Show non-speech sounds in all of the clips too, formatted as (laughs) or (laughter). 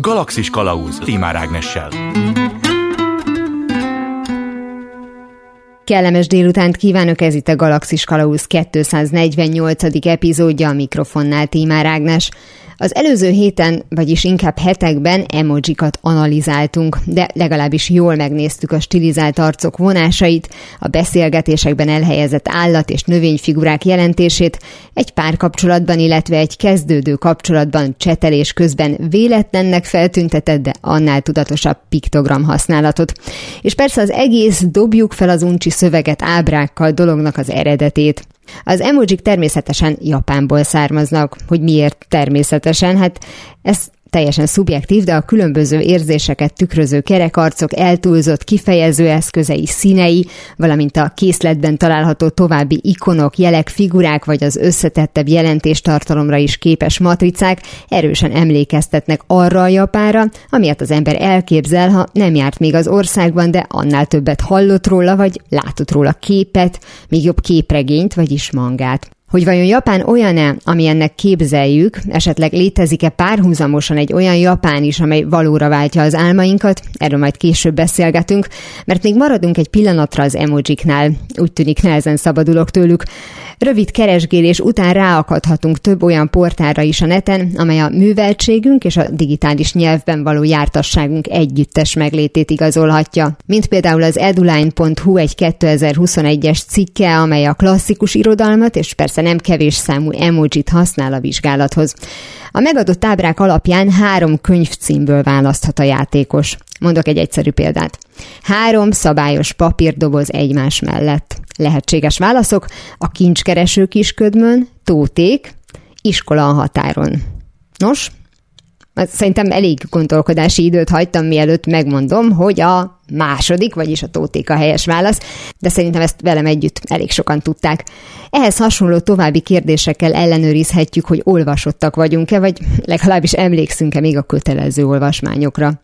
Galaxis Kalauz Timár Ágnessel. Kellemes délutánt kívánok, ez itt a Galaxis Kalauz 248. epizódja a mikrofonnál Tímár Ágnes. Az előző héten, vagyis inkább hetekben emojikat analizáltunk, de legalábbis jól megnéztük a stilizált arcok vonásait, a beszélgetésekben elhelyezett állat- és növényfigurák jelentését, egy pár kapcsolatban, illetve egy kezdődő kapcsolatban csetelés közben véletlennek feltüntetett, de annál tudatosabb piktogram használatot. És persze az egész dobjuk fel az uncsi szöveget ábrákkal dolognak az eredetét. Az emojik természetesen Japánból származnak. Hogy miért természetesen? Hát ez teljesen szubjektív, de a különböző érzéseket tükröző kerekarcok eltúlzott kifejező eszközei, színei, valamint a készletben található további ikonok, jelek, figurák vagy az összetettebb jelentéstartalomra is képes matricák erősen emlékeztetnek arra a japára, amilyet az ember elképzel, ha nem járt még az országban, de annál többet hallott róla, vagy látott róla képet, még jobb képregényt, vagyis mangát. Hogy vajon Japán olyan-e, ami ennek képzeljük, esetleg létezik-e párhuzamosan egy olyan Japán is, amely valóra váltja az álmainkat, erről majd később beszélgetünk, mert még maradunk egy pillanatra az emojiknál, úgy tűnik nehezen szabadulok tőlük. Rövid keresgélés után ráakadhatunk több olyan portára is a neten, amely a műveltségünk és a digitális nyelvben való jártasságunk együttes meglétét igazolhatja. Mint például az eduline.hu egy 2021-es cikke, amely a klasszikus irodalmat és persze nem kevés számú emojit használ a vizsgálathoz. A megadott ábrák alapján három könyvcímből választhat a játékos. Mondok egy egyszerű példát. Három szabályos papírdoboz egymás mellett. Lehetséges válaszok a kincskereső kisködmön, tóték, iskola a határon. Nos, szerintem elég gondolkodási időt hagytam, mielőtt megmondom, hogy a második, vagyis a tóték a helyes válasz, de szerintem ezt velem együtt elég sokan tudták. Ehhez hasonló további kérdésekkel ellenőrizhetjük, hogy olvasottak vagyunk-e, vagy legalábbis emlékszünk-e még a kötelező olvasmányokra.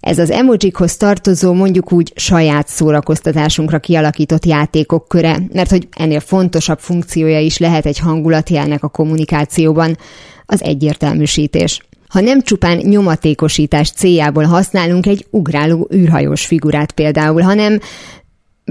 Ez az emojikhoz tartozó, mondjuk úgy saját szórakoztatásunkra kialakított játékok köre, mert hogy ennél fontosabb funkciója is lehet egy hangulatjelnek a kommunikációban, az egyértelműsítés. Ha nem csupán nyomatékosítás céljából használunk egy ugráló űrhajós figurát például, hanem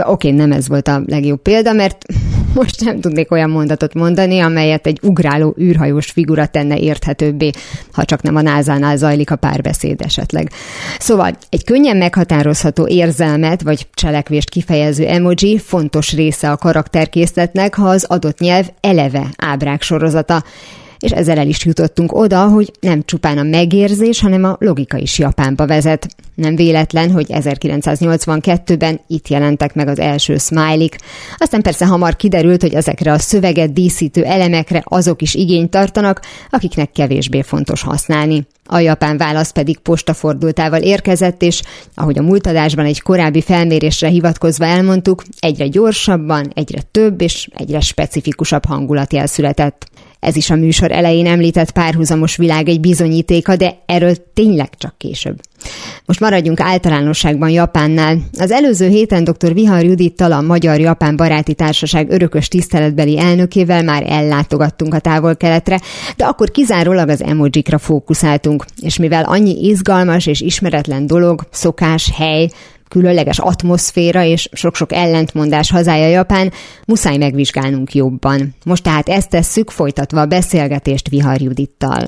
Oké, nem ez volt a legjobb példa, mert (laughs) most nem tudnék olyan mondatot mondani, amelyet egy ugráló űrhajós figura tenne érthetőbbé, ha csak nem a názánál zajlik a párbeszéd esetleg. Szóval egy könnyen meghatározható érzelmet vagy cselekvést kifejező emoji fontos része a karakterkészletnek, ha az adott nyelv eleve ábrák sorozata, és ezzel el is jutottunk oda, hogy nem csupán a megérzés, hanem a logika is Japánba vezet. Nem véletlen, hogy 1982-ben itt jelentek meg az első smiley Aztán persze hamar kiderült, hogy ezekre a szöveget díszítő elemekre azok is igényt tartanak, akiknek kevésbé fontos használni. A japán válasz pedig postafordultával érkezett, és ahogy a múltadásban egy korábbi felmérésre hivatkozva elmondtuk, egyre gyorsabban, egyre több és egyre specifikusabb hangulat született. Ez is a műsor elején említett párhuzamos világ egy bizonyítéka, de erről tényleg csak később. Most maradjunk általánosságban Japánnál. Az előző héten dr. Vihar Judittal a Magyar-Japán Baráti Társaság örökös tiszteletbeli elnökével már ellátogattunk a távol-keletre, de akkor kizárólag az emojikra fókuszáltunk, és mivel annyi izgalmas és ismeretlen dolog, szokás, hely, különleges atmoszféra és sok-sok ellentmondás hazája Japán, muszáj megvizsgálnunk jobban. Most tehát ezt tesszük, folytatva a beszélgetést Vihar Judittal.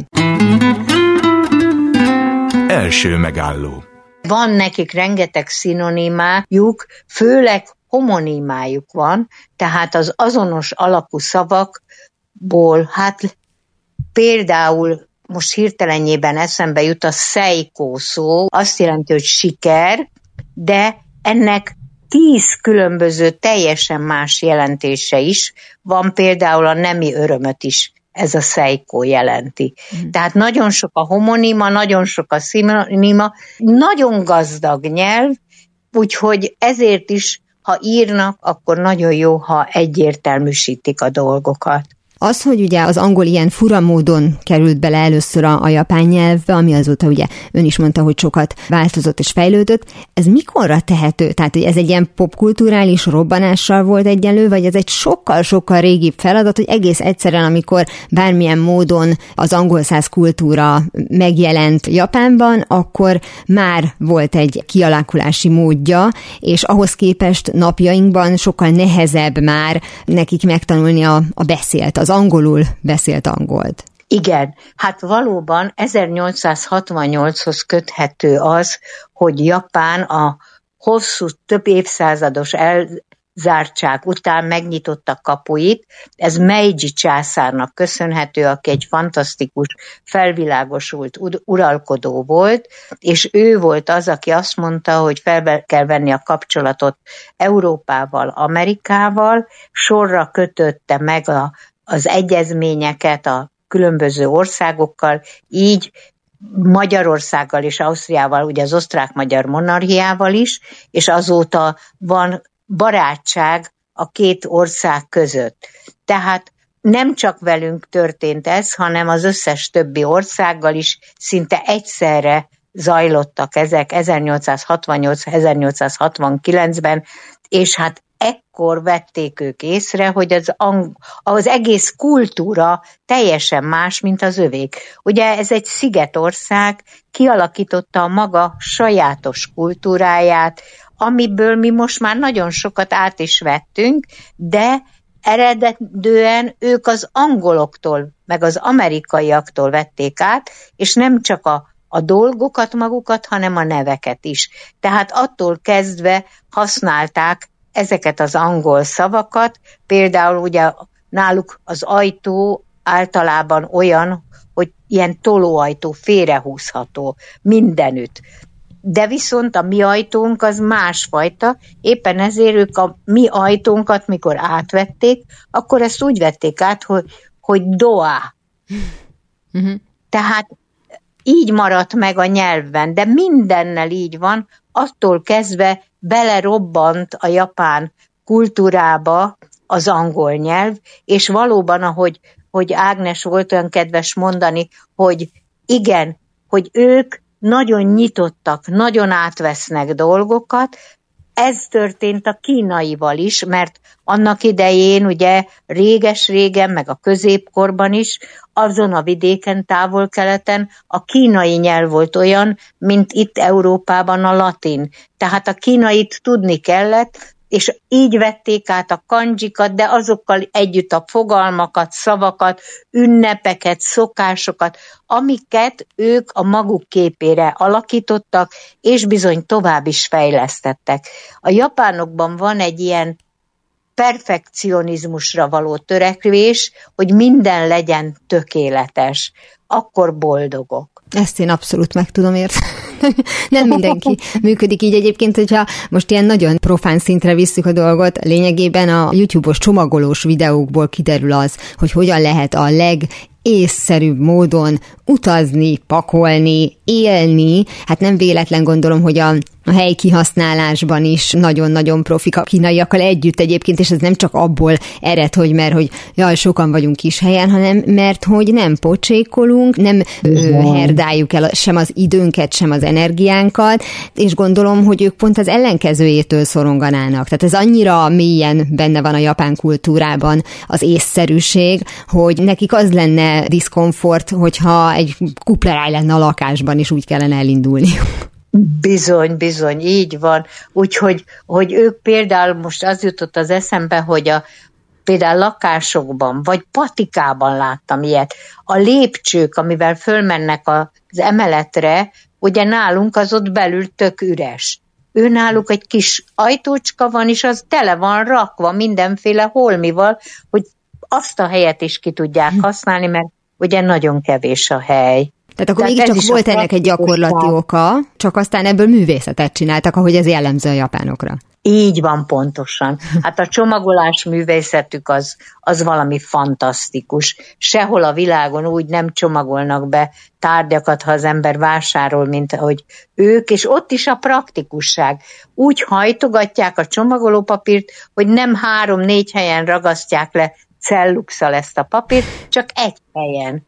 Első megálló Van nekik rengeteg szinonimájuk, főleg homonimájuk van, tehát az azonos alapú szavakból, hát például most hirtelenjében eszembe jut a szejkó szó, azt jelenti, hogy siker, de ennek tíz különböző teljesen más jelentése is. Van például a nemi örömöt is ez a szejkó jelenti. Mm. Tehát nagyon sok a homonima, nagyon sok a szinonima, nagyon gazdag nyelv, úgyhogy ezért is, ha írnak, akkor nagyon jó, ha egyértelműsítik a dolgokat. Az, hogy ugye az angol ilyen fura módon került bele először a, a japán nyelvbe, ami azóta ugye ön is mondta, hogy sokat változott és fejlődött, ez mikorra tehető? Tehát, hogy ez egy ilyen popkulturális robbanással volt egyenlő, vagy ez egy sokkal-sokkal régibb feladat, hogy egész egyszerűen, amikor bármilyen módon az angol száz kultúra megjelent Japánban, akkor már volt egy kialakulási módja, és ahhoz képest napjainkban sokkal nehezebb már nekik megtanulni a, a beszélt, az angolul beszélt angolt. Igen, hát valóban 1868-hoz köthető az, hogy Japán a hosszú, több évszázados zártság után megnyitotta kapuit. Ez Meiji császárnak köszönhető, aki egy fantasztikus, felvilágosult uralkodó volt, és ő volt az, aki azt mondta, hogy fel kell venni a kapcsolatot Európával, Amerikával, sorra kötötte meg a, az egyezményeket a különböző országokkal, így Magyarországgal és Ausztriával, ugye az osztrák-magyar monarchiával is, és azóta van barátság a két ország között. Tehát nem csak velünk történt ez, hanem az összes többi országgal is szinte egyszerre zajlottak ezek 1868-1869-ben, és hát ekkor vették ők észre, hogy az, az egész kultúra teljesen más, mint az övék. Ugye ez egy szigetország, kialakította a maga sajátos kultúráját, amiből mi most már nagyon sokat át is vettünk, de eredetően ők az angoloktól, meg az amerikaiaktól vették át, és nem csak a, a dolgokat magukat, hanem a neveket is. Tehát attól kezdve használták ezeket az angol szavakat, például ugye náluk az ajtó általában olyan, hogy ilyen tolóajtó, félrehúzható mindenütt de viszont a mi ajtónk az másfajta, éppen ezért ők a mi ajtónkat, mikor átvették, akkor ezt úgy vették át, hogy, hogy doa. Uh-huh. Tehát így maradt meg a nyelvben, de mindennel így van, attól kezdve belerobbant a japán kultúrába az angol nyelv, és valóban, ahogy hogy Ágnes volt olyan kedves mondani, hogy igen, hogy ők nagyon nyitottak, nagyon átvesznek dolgokat, ez történt a kínaival is, mert annak idején ugye réges-régen, meg a középkorban is, azon a vidéken, távol-keleten a kínai nyelv volt olyan, mint itt Európában a latin. Tehát a kínait tudni kellett, és így vették át a kanjikat, de azokkal együtt a fogalmakat, szavakat, ünnepeket, szokásokat, amiket ők a maguk képére alakítottak, és bizony tovább is fejlesztettek. A japánokban van egy ilyen perfekcionizmusra való törekvés, hogy minden legyen tökéletes, akkor boldogok. Ezt én abszolút meg tudom érteni. (laughs) nem mindenki működik így egyébként, hogyha most ilyen nagyon profán szintre visszük a dolgot, lényegében a YouTube-os csomagolós videókból kiderül az, hogy hogyan lehet a leg észszerűbb módon utazni, pakolni, élni. Hát nem véletlen gondolom, hogy a a helyi kihasználásban is nagyon-nagyon profik a kínaiakkal együtt egyébként, és ez nem csak abból ered, hogy mert hogy jaj, sokan vagyunk kis helyen, hanem mert hogy nem pocsékolunk, nem wow. herdáljuk el sem az időnket, sem az energiánkat, és gondolom, hogy ők pont az ellenkezőjétől szoronganának. Tehát ez annyira mélyen benne van a japán kultúrában az észszerűség, hogy nekik az lenne diszkomfort, hogyha egy kupleráj lenne a lakásban, és úgy kellene elindulni. Bizony, bizony, így van. Úgyhogy hogy ők például most az jutott az eszembe, hogy a például lakásokban, vagy patikában láttam ilyet. A lépcsők, amivel fölmennek az emeletre, ugye nálunk az ott belül tök üres. Ő náluk egy kis ajtócska van, és az tele van rakva mindenféle holmival, hogy azt a helyet is ki tudják használni, mert ugye nagyon kevés a hely. Tehát akkor mégiscsak volt ennek egy gyakorlati oka, csak aztán ebből művészetet csináltak, ahogy ez jellemző a japánokra. Így van pontosan. Hát a csomagolás művészetük az, az valami fantasztikus. Sehol a világon úgy nem csomagolnak be tárgyakat, ha az ember vásárol, mint ahogy ők, és ott is a praktikusság. Úgy hajtogatják a csomagolópapírt, hogy nem három-négy helyen ragasztják le celluxal ezt a papírt, csak egy helyen,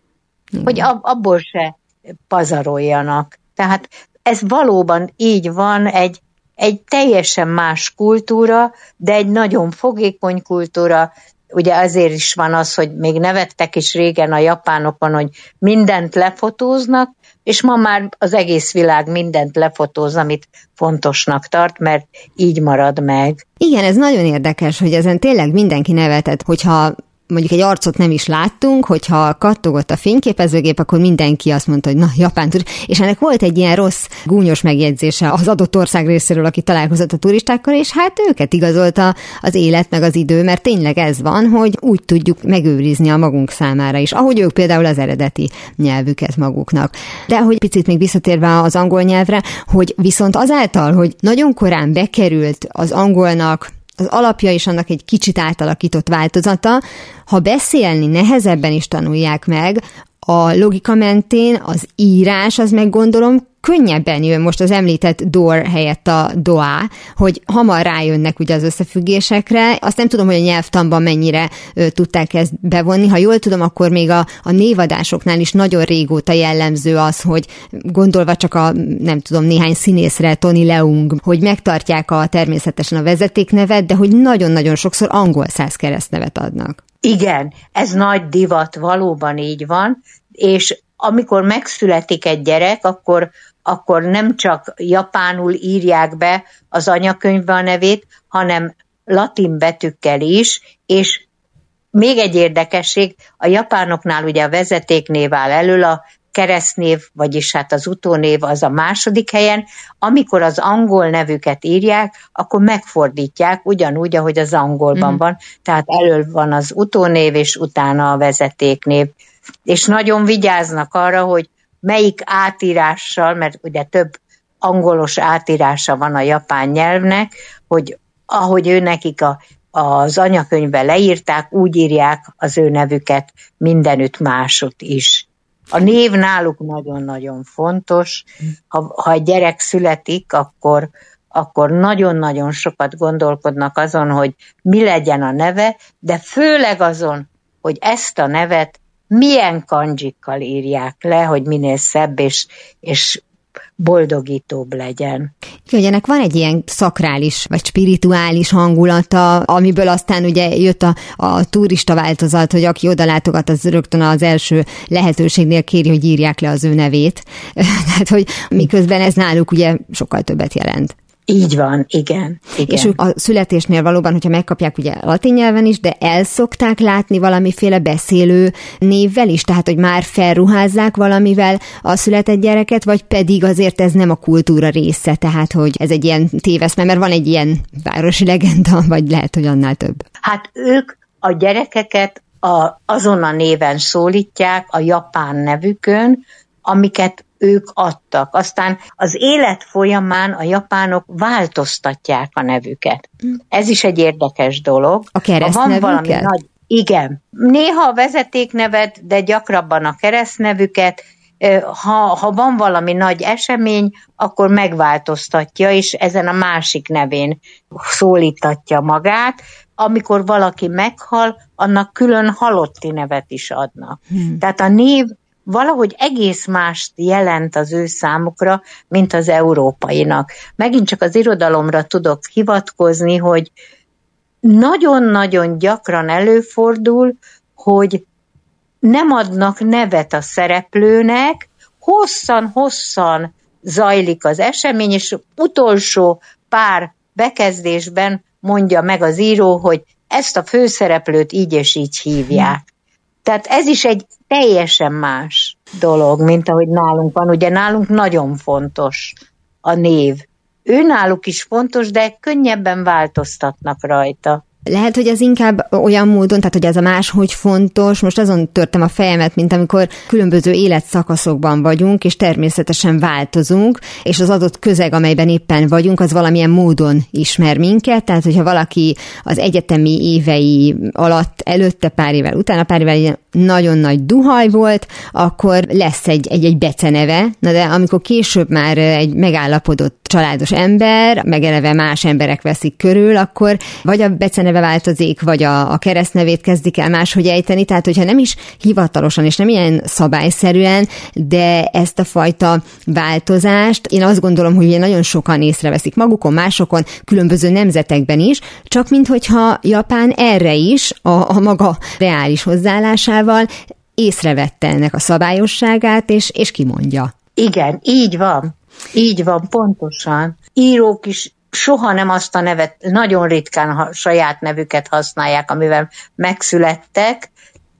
Igen. hogy abból se pazaroljanak. Tehát ez valóban így van, egy, egy teljesen más kultúra, de egy nagyon fogékony kultúra, ugye azért is van az, hogy még nevettek is régen a japánokon, hogy mindent lefotóznak, és ma már az egész világ mindent lefotóz, amit fontosnak tart, mert így marad meg. Igen, ez nagyon érdekes, hogy ezen tényleg mindenki nevetett, hogyha mondjuk egy arcot nem is láttunk, hogyha kattogott a fényképezőgép, akkor mindenki azt mondta, hogy na, Japán tur. És ennek volt egy ilyen rossz, gúnyos megjegyzése az adott ország részéről, aki találkozott a turistákkal, és hát őket igazolta az élet meg az idő, mert tényleg ez van, hogy úgy tudjuk megőrizni a magunk számára is, ahogy ők például az eredeti nyelvüket maguknak. De hogy picit még visszatérve az angol nyelvre, hogy viszont azáltal, hogy nagyon korán bekerült az angolnak az alapja is annak egy kicsit átalakított változata. Ha beszélni nehezebben is tanulják meg, a logika mentén az írás, az meg gondolom könnyebben jön most az említett door helyett a doá, hogy hamar rájönnek ugye az összefüggésekre. Azt nem tudom, hogy a nyelvtanban mennyire ö, tudták ezt bevonni. Ha jól tudom, akkor még a, a névadásoknál is nagyon régóta jellemző az, hogy gondolva csak a, nem tudom, néhány színészre, Tony Leung, hogy megtartják a természetesen a vezetéknevet, de hogy nagyon-nagyon sokszor angol száz keresztnevet adnak. Igen, ez nagy divat, valóban így van, és amikor megszületik egy gyerek, akkor akkor nem csak japánul írják be az anyakönyvbe a nevét, hanem latin betűkkel is, és még egy érdekesség, a japánoknál ugye a vezetéknév áll elől, a keresztnév, vagyis hát az utónév az a második helyen, amikor az angol nevüket írják, akkor megfordítják ugyanúgy, ahogy az angolban mm. van, tehát elől van az utónév, és utána a vezetéknév. És nagyon vigyáznak arra, hogy melyik átírással, mert ugye több angolos átírása van a japán nyelvnek, hogy ahogy ő nekik a, az anyakönyvbe leírták, úgy írják az ő nevüket mindenütt másút is. A név náluk nagyon-nagyon fontos. Ha, ha egy gyerek születik, akkor, akkor nagyon-nagyon sokat gondolkodnak azon, hogy mi legyen a neve, de főleg azon, hogy ezt a nevet milyen kanjikkal írják le, hogy minél szebb és, és boldogítóbb legyen. Hogy ennek van egy ilyen szakrális vagy spirituális hangulata, amiből aztán ugye jött a, a turista változat, hogy aki oda látogat, az rögtön az első lehetőségnél kéri, hogy írják le az ő nevét. (laughs) Tehát, hogy miközben ez náluk ugye sokkal többet jelent. Így van, igen. igen. És ők a születésnél valóban, hogyha megkapják ugye latin nyelven is, de el szokták látni valamiféle beszélő névvel is, tehát hogy már felruházzák valamivel a született gyereket, vagy pedig azért ez nem a kultúra része, tehát hogy ez egy ilyen téveszme, mert van egy ilyen városi legenda, vagy lehet, hogy annál több. Hát ők a gyerekeket a, azon a néven szólítják, a japán nevükön, amiket ők adtak. Aztán az élet folyamán a japánok változtatják a nevüket. Ez is egy érdekes dolog. A keresztnevüket? Van valami nagy, igen. Néha a vezetéknevet, de gyakrabban a keresztnevüket, ha, ha van valami nagy esemény, akkor megváltoztatja, és ezen a másik nevén szólítatja magát. Amikor valaki meghal, annak külön halotti nevet is adnak. Hmm. Tehát a név valahogy egész mást jelent az ő számukra, mint az európainak. Megint csak az irodalomra tudok hivatkozni, hogy nagyon-nagyon gyakran előfordul, hogy nem adnak nevet a szereplőnek, hosszan-hosszan zajlik az esemény, és utolsó pár bekezdésben mondja meg az író, hogy ezt a főszereplőt így és így hívják. Tehát ez is egy teljesen más dolog, mint ahogy nálunk van. Ugye nálunk nagyon fontos a név. Ő náluk is fontos, de könnyebben változtatnak rajta. Lehet, hogy ez inkább olyan módon, tehát hogy ez a máshogy fontos, most azon törtem a fejemet, mint amikor különböző életszakaszokban vagyunk, és természetesen változunk, és az adott közeg, amelyben éppen vagyunk, az valamilyen módon ismer minket, tehát hogyha valaki az egyetemi évei alatt, előtte pár évvel, utána pár évvel nagyon nagy duhaj volt, akkor lesz egy, egy, egy beceneve, na de amikor később már egy megállapodott családos ember, meg eleve más emberek veszik körül, akkor vagy a beceneve változik, vagy a, a keresztnevét kezdik el máshogy ejteni, tehát hogyha nem is hivatalosan és nem ilyen szabályszerűen, de ezt a fajta változást, én azt gondolom, hogy ugye nagyon sokan észreveszik magukon, másokon, különböző nemzetekben is, csak minthogyha Japán erre is a, a maga reális hozzáállásával észrevette ennek a szabályosságát, és, és kimondja. Igen, így van. Így van, pontosan. Írók is soha nem azt a nevet, nagyon ritkán a saját nevüket használják, amivel megszülettek,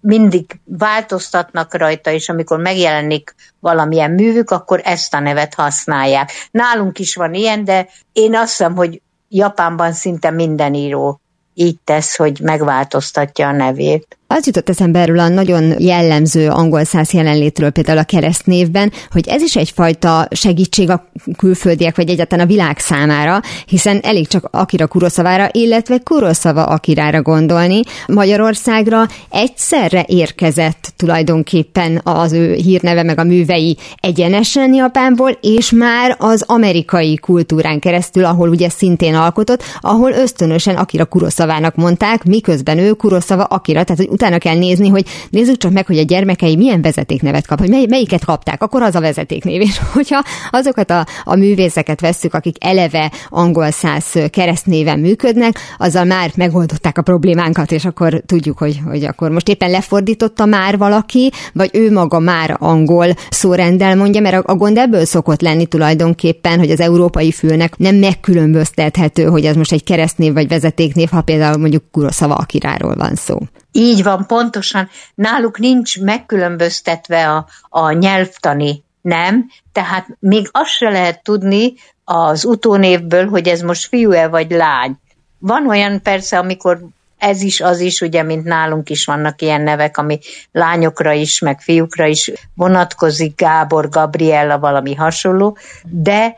mindig változtatnak rajta, és amikor megjelenik valamilyen művük, akkor ezt a nevet használják. Nálunk is van ilyen, de én azt hiszem, hogy Japánban szinte minden író így tesz, hogy megváltoztatja a nevét. Az jutott eszembe erről a nagyon jellemző angol száz jelenlétről például a keresztnévben, hogy ez is egyfajta segítség a külföldiek, vagy egyáltalán a világ számára, hiszen elég csak Akira Kuroszavára, illetve Kuroszava Akirára gondolni. Magyarországra egyszerre érkezett tulajdonképpen az ő hírneve meg a művei egyenesen Japánból, és már az amerikai kultúrán keresztül, ahol ugye szintén alkotott, ahol ösztönösen Akira Kuroszavának mondták, miközben ő Kuroszava Akira, tehát hogy utána kell nézni, hogy nézzük csak meg, hogy a gyermekei milyen vezetéknevet kap, hogy mely, melyiket kapták, akkor az a vezetéknév. És hogyha azokat a, a művészeket vesszük, akik eleve angol száz keresztnéven működnek, azzal már megoldották a problémánkat, és akkor tudjuk, hogy, hogy akkor most éppen lefordította már valaki, vagy ő maga már angol szórendel mondja, mert a, a gond ebből szokott lenni tulajdonképpen, hogy az európai fülnek nem megkülönböztethető, hogy ez most egy keresztnév vagy vezetéknév, ha például mondjuk Kuroszava Akiráról van szó. Így van, pontosan. Náluk nincs megkülönböztetve a, a nyelvtani nem, tehát még azt se lehet tudni az utónévből, hogy ez most fiú-e vagy lány. Van olyan persze, amikor ez is, az is, ugye, mint nálunk is vannak ilyen nevek, ami lányokra is, meg fiúkra is vonatkozik, Gábor, Gabriella, valami hasonló, de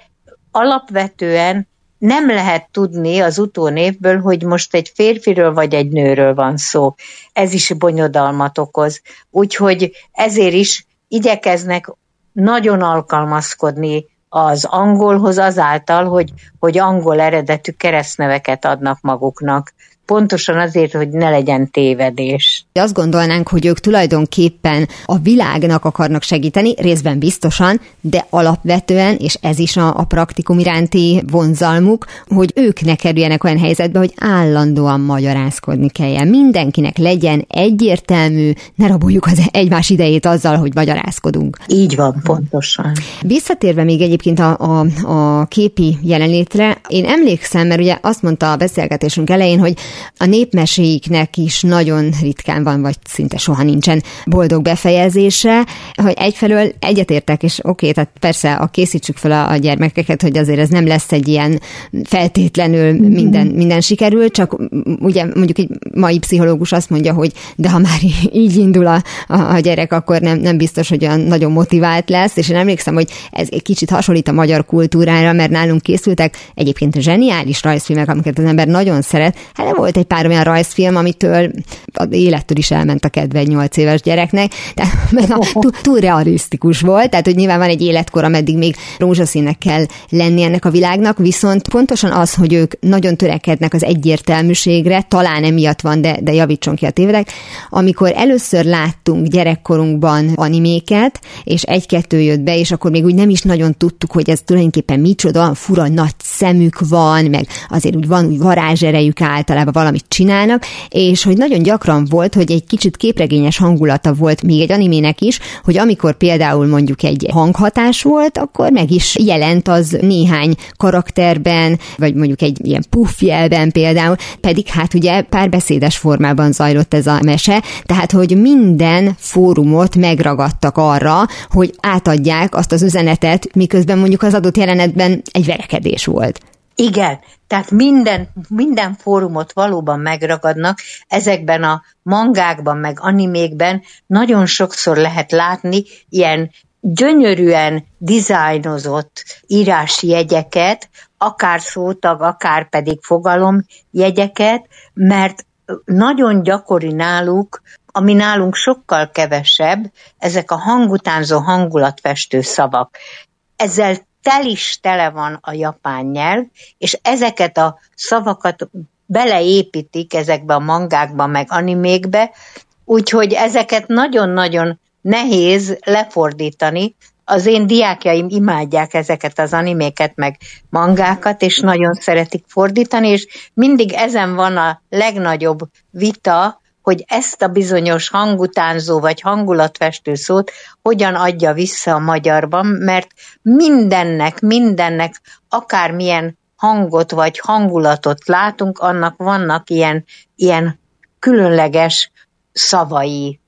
alapvetően nem lehet tudni az utónévből, hogy most egy férfiről vagy egy nőről van szó. Ez is bonyodalmat okoz. Úgyhogy ezért is igyekeznek nagyon alkalmazkodni az angolhoz azáltal, hogy, hogy angol eredetű keresztneveket adnak maguknak pontosan azért, hogy ne legyen tévedés. Azt gondolnánk, hogy ők tulajdonképpen a világnak akarnak segíteni, részben biztosan, de alapvetően, és ez is a, a praktikum iránti vonzalmuk, hogy ők ne kerüljenek olyan helyzetbe, hogy állandóan magyarázkodni kelljen. Mindenkinek legyen egyértelmű, ne raboljuk az egymás idejét azzal, hogy magyarázkodunk. Így van, pontosan. Visszatérve még egyébként a, a, a képi jelenlétre, én emlékszem, mert ugye azt mondta a beszélgetésünk elején, hogy a népmeséiknek is nagyon ritkán van, vagy szinte soha nincsen boldog befejezése, hogy egyfelől egyetértek, és oké, okay, tehát persze a készítsük fel a, a gyermekeket, hogy azért ez nem lesz egy ilyen feltétlenül mhm. minden, minden sikerül, csak ugye mondjuk egy mai pszichológus azt mondja, hogy de ha már így indul a, a, a gyerek, akkor nem, nem biztos, hogy olyan nagyon motivált lesz, és én emlékszem, hogy ez egy kicsit hasonlít a magyar kultúrára, mert nálunk készültek egyébként zseniális rajzfilmek, amiket az ember nagyon szeret. Hát nem volt egy pár olyan rajzfilm, amitől az élettől is elment a kedve egy nyolc éves gyereknek, tehát (laughs) túl, túl realisztikus volt, tehát hogy nyilván van egy életkor, ameddig még rózsaszínnek kell lenni ennek a világnak, viszont pontosan az, hogy ők nagyon törekednek az egyértelműségre, talán emiatt van, de, de javítson ki a tévedek, amikor először láttunk gyerekkorunkban animéket, és egy-kettő jött be, és akkor még úgy nem is nagyon tudtuk, hogy ez tulajdonképpen micsoda, fura nagy szemük van, meg azért úgy van úgy varázserejük általában valamit csinálnak, és hogy nagyon gyakran volt, hogy egy kicsit képregényes hangulata volt még egy animének is, hogy amikor például mondjuk egy hanghatás volt, akkor meg is jelent az néhány karakterben, vagy mondjuk egy ilyen puffjelben például, pedig hát ugye párbeszédes formában zajlott ez a mese, tehát hogy minden fórumot megragadtak arra, hogy átadják azt az üzenetet, miközben mondjuk az adott jelenetben egy verekedés volt. Igen, tehát minden, minden fórumot valóban megragadnak, ezekben a mangákban, meg animékben nagyon sokszor lehet látni ilyen gyönyörűen dizájnozott írásjegyeket, akár szótag, akár pedig fogalomjegyeket, mert nagyon gyakori náluk ami nálunk sokkal kevesebb, ezek a hangutánzó hangulatfestő szavak. Ezzel tel is tele van a japán nyelv, és ezeket a szavakat beleépítik ezekbe a mangákba, meg animékbe, úgyhogy ezeket nagyon-nagyon nehéz lefordítani. Az én diákjaim imádják ezeket az animéket, meg mangákat, és nagyon szeretik fordítani, és mindig ezen van a legnagyobb vita, hogy ezt a bizonyos hangutánzó vagy hangulatfestő szót hogyan adja vissza a magyarban, mert mindennek, mindennek, akármilyen hangot vagy hangulatot látunk, annak vannak ilyen, ilyen különleges szavai.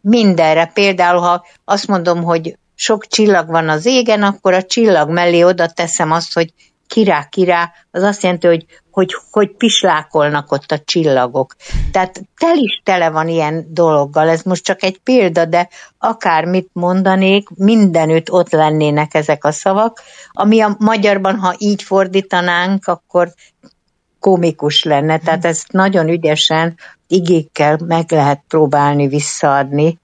Mindenre. Például, ha azt mondom, hogy sok csillag van az égen, akkor a csillag mellé oda teszem azt, hogy kirá, kirá, az azt jelenti, hogy, hogy, hogy pislákolnak ott a csillagok. Tehát tel is tele van ilyen dologgal, ez most csak egy példa, de akármit mondanék, mindenütt ott lennének ezek a szavak, ami a magyarban, ha így fordítanánk, akkor komikus lenne, tehát ezt nagyon ügyesen igékkel meg lehet próbálni visszaadni,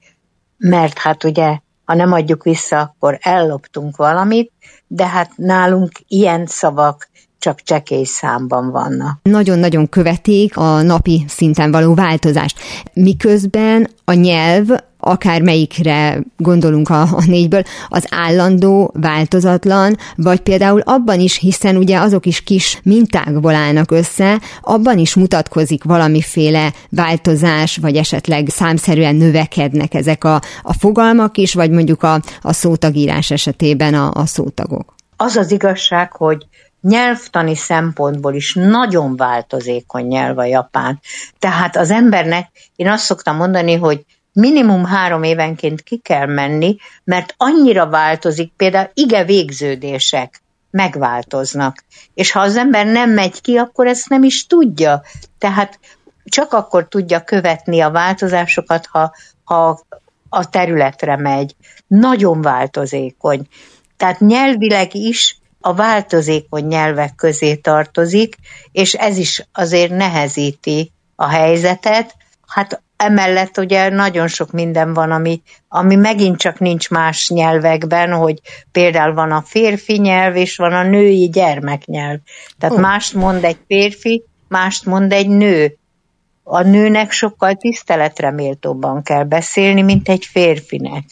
mert hát ugye, ha nem adjuk vissza, akkor elloptunk valamit, de hát nálunk ilyen szavak csak csekély számban vannak. Nagyon-nagyon követik a napi szinten való változást. Miközben a nyelv akármelyikre gondolunk a, a négyből, az állandó, változatlan, vagy például abban is, hiszen ugye azok is kis mintákból állnak össze, abban is mutatkozik valamiféle változás, vagy esetleg számszerűen növekednek ezek a, a fogalmak is, vagy mondjuk a, a szótagírás esetében a, a szótagok. Az az igazság, hogy nyelvtani szempontból is nagyon változékony nyelv a japán. Tehát az embernek, én azt szoktam mondani, hogy minimum három évenként ki kell menni, mert annyira változik, például ige végződések megváltoznak. És ha az ember nem megy ki, akkor ezt nem is tudja. Tehát csak akkor tudja követni a változásokat, ha, ha a területre megy. Nagyon változékony. Tehát nyelvileg is a változékony nyelvek közé tartozik, és ez is azért nehezíti a helyzetet. Hát emellett ugye nagyon sok minden van, ami, ami megint csak nincs más nyelvekben, hogy például van a férfi nyelv, és van a női gyermeknyelv. Tehát oh. mást mond egy férfi, mást mond egy nő. A nőnek sokkal tiszteletre méltóbban kell beszélni, mint egy férfinek.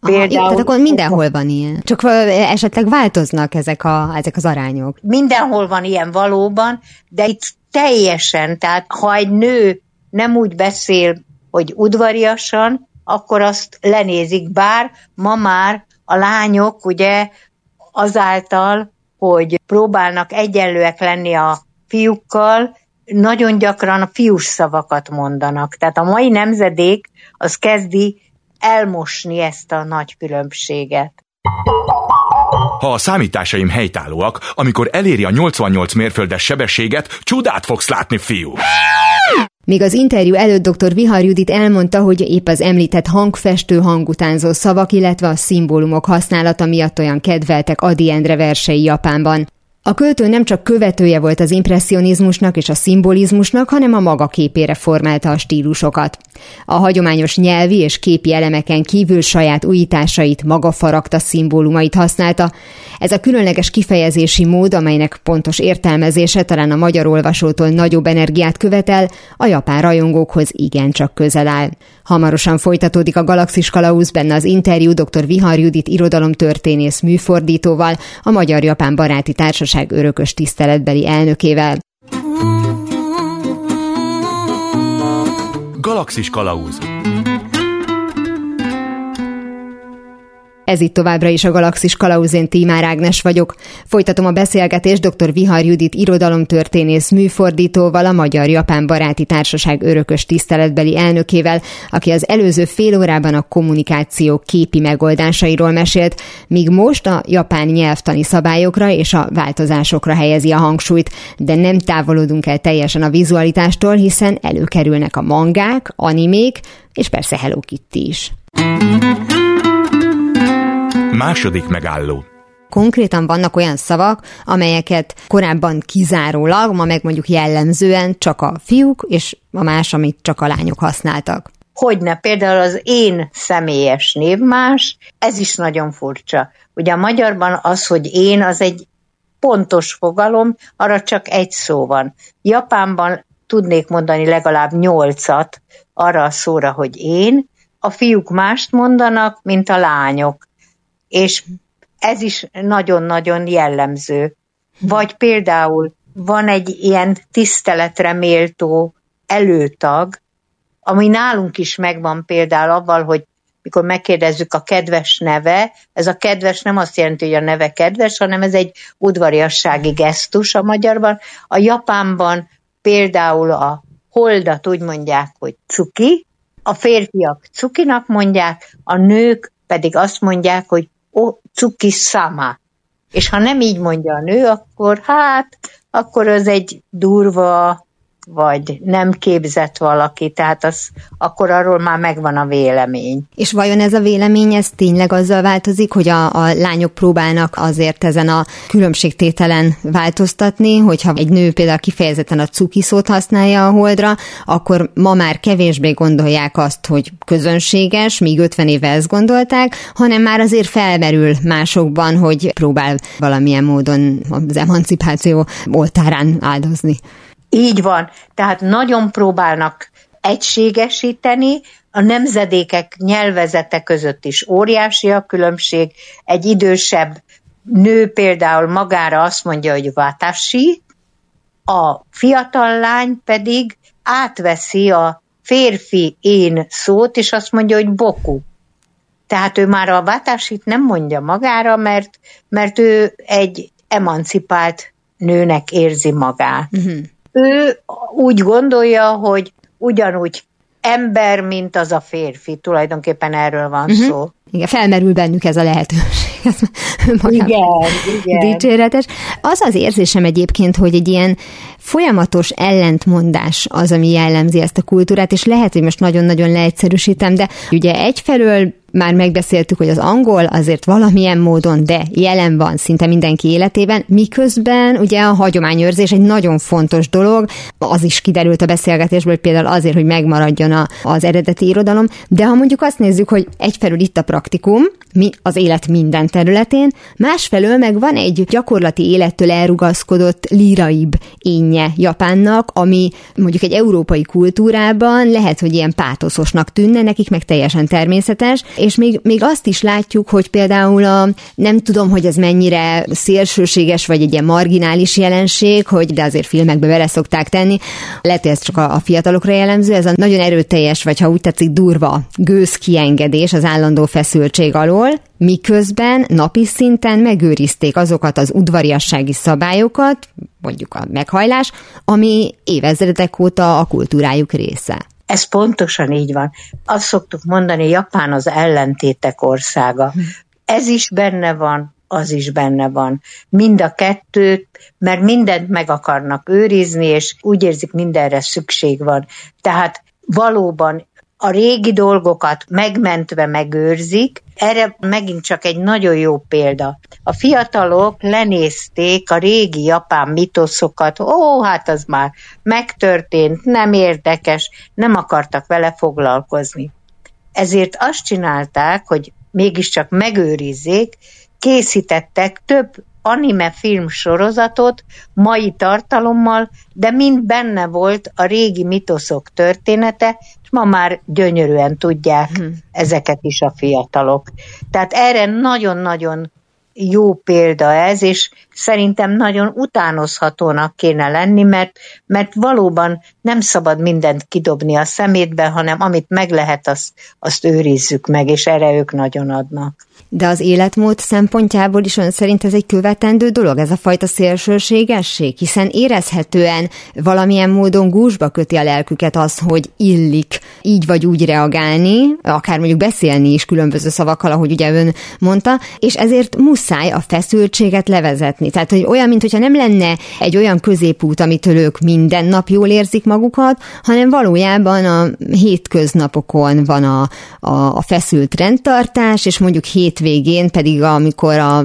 Például, Aha, tehát akkor mindenhol van ilyen. Csak esetleg változnak ezek, a, ezek az arányok. Mindenhol van ilyen valóban, de itt teljesen, tehát ha egy nő nem úgy beszél, hogy udvariasan, akkor azt lenézik, bár ma már a lányok ugye azáltal, hogy próbálnak egyenlőek lenni a fiúkkal, nagyon gyakran a fiús szavakat mondanak. Tehát a mai nemzedék az kezdi elmosni ezt a nagy különbséget. Ha a számításaim helytállóak, amikor eléri a 88 mérföldes sebességet, csodát fogsz látni, fiú! Még az interjú előtt dr. Vihar Judit elmondta, hogy épp az említett hangfestő hangutánzó szavak, illetve a szimbólumok használata miatt olyan kedveltek Adi Endre versei Japánban. A költő nem csak követője volt az impressionizmusnak és a szimbolizmusnak, hanem a maga képére formálta a stílusokat. A hagyományos nyelvi és képi elemeken kívül saját újításait, maga faragta szimbólumait használta. Ez a különleges kifejezési mód, amelynek pontos értelmezése talán a magyar olvasótól nagyobb energiát követel, a japán rajongókhoz igencsak közel áll. Hamarosan folytatódik a Galaxis Kalauz benne az interjú dr. Vihar Judit irodalomtörténész műfordítóval, a Magyar-Japán Baráti Társaság örökös tiszteletbeli elnökével. Galaxis Kalauz Ez itt továbbra is a Galaxis Kalauzén Tímár Ágnes vagyok. Folytatom a beszélgetést dr. Vihar Judit irodalomtörténész műfordítóval, a Magyar-Japán Baráti Társaság örökös tiszteletbeli elnökével, aki az előző fél órában a kommunikáció képi megoldásairól mesélt, míg most a japán nyelvtani szabályokra és a változásokra helyezi a hangsúlyt, de nem távolodunk el teljesen a vizualitástól, hiszen előkerülnek a mangák, animék, és persze Hello Kitty is. Második megálló. Konkrétan vannak olyan szavak, amelyeket korábban kizárólag, ma meg mondjuk jellemzően csak a fiúk, és a más, amit csak a lányok használtak. Hogyne, például az én személyes név más, ez is nagyon furcsa. Ugye a magyarban az, hogy én, az egy pontos fogalom, arra csak egy szó van. Japánban tudnék mondani legalább nyolcat arra a szóra, hogy én, a fiúk mást mondanak, mint a lányok. És ez is nagyon-nagyon jellemző. Vagy például van egy ilyen tiszteletre méltó előtag, ami nálunk is megvan például avval, hogy mikor megkérdezzük a kedves neve, ez a kedves nem azt jelenti, hogy a neve kedves, hanem ez egy udvariassági gesztus a magyarban. A Japánban például a holdat úgy mondják, hogy cuki, a férfiak cukinak mondják, a nők pedig azt mondják, hogy o cuki sama. És ha nem így mondja a nő, akkor hát, akkor az egy durva, vagy nem képzett valaki, tehát az, akkor arról már megvan a vélemény. És vajon ez a vélemény, ez tényleg azzal változik, hogy a, a lányok próbálnak azért ezen a különbségtételen változtatni, hogyha egy nő például kifejezetten a cuki szót használja a holdra, akkor ma már kevésbé gondolják azt, hogy közönséges, míg 50 éve ezt gondolták, hanem már azért felmerül másokban, hogy próbál valamilyen módon az emancipáció oltárán áldozni. Így van. Tehát nagyon próbálnak egységesíteni, a nemzedékek nyelvezete között is óriási a különbség. Egy idősebb nő például magára azt mondja, hogy vátási, a fiatal lány pedig átveszi a férfi én szót, és azt mondja, hogy boku. Tehát ő már a vátásit nem mondja magára, mert, mert ő egy emancipált nőnek érzi magát. Uh-huh ő úgy gondolja, hogy ugyanúgy ember, mint az a férfi. Tulajdonképpen erről van uh-huh. szó. Igen, felmerül bennük ez a lehetőség. (laughs) Ez igen, igen. Dicséretes. Az az érzésem egyébként, hogy egy ilyen folyamatos ellentmondás az, ami jellemzi ezt a kultúrát, és lehet, hogy most nagyon-nagyon leegyszerűsítem, de ugye egyfelől már megbeszéltük, hogy az angol azért valamilyen módon, de jelen van szinte mindenki életében, miközben ugye a hagyományőrzés egy nagyon fontos dolog, az is kiderült a beszélgetésből például azért, hogy megmaradjon a, az eredeti irodalom, de ha mondjuk azt nézzük, hogy egyfelől itt a praktikum, mi az élet minden területén, másfelől meg van egy gyakorlati élettől elrugaszkodott líraibb énje Japánnak, ami mondjuk egy európai kultúrában lehet, hogy ilyen pátoszosnak tűnne, nekik meg teljesen természetes, és még, még azt is látjuk, hogy például a, nem tudom, hogy ez mennyire szélsőséges, vagy egy ilyen marginális jelenség, hogy de azért filmekbe bele szokták tenni, lehet, hogy ez csak a, a fiatalokra jellemző, ez a nagyon erőteljes, vagy ha úgy tetszik, durva gőzkiengedés az állandó feszültség alól, miközben napi szinten megőrizték azokat az udvariassági szabályokat, mondjuk a meghajlás, ami évezredek óta a kultúrájuk része. Ez pontosan így van. Azt szoktuk mondani, Japán az ellentétek országa. Ez is benne van, az is benne van. Mind a kettőt, mert mindent meg akarnak őrizni, és úgy érzik, mindenre szükség van. Tehát valóban a régi dolgokat megmentve megőrzik, erre megint csak egy nagyon jó példa. A fiatalok lenézték a régi japán mitoszokat, ó, hát az már megtörtént, nem érdekes, nem akartak vele foglalkozni. Ezért azt csinálták, hogy mégiscsak megőrizzék, készítettek több anime film sorozatot mai tartalommal, de mind benne volt a régi mitoszok története, és ma már gyönyörűen tudják hmm. ezeket is a fiatalok. Tehát erre nagyon-nagyon jó példa ez, és szerintem nagyon utánozhatónak kéne lenni, mert, mert valóban nem szabad mindent kidobni a szemétbe, hanem amit meg lehet, azt, azt őrizzük meg, és erre ők nagyon adnak. De az életmód szempontjából is ön szerint ez egy követendő dolog, ez a fajta szélsőségesség, hiszen érezhetően valamilyen módon gúzsba köti a lelküket az, hogy illik így vagy úgy reagálni, akár mondjuk beszélni is különböző szavakkal, ahogy ugye ön mondta, és ezért muszáj a feszültséget levezetni. Tehát, hogy olyan, mintha nem lenne egy olyan középút, amitől ők minden nap jól érzik magukat, hanem valójában a hétköznapokon van a, a, a feszült rendtartás, és mondjuk hét hétvégén pedig, amikor a,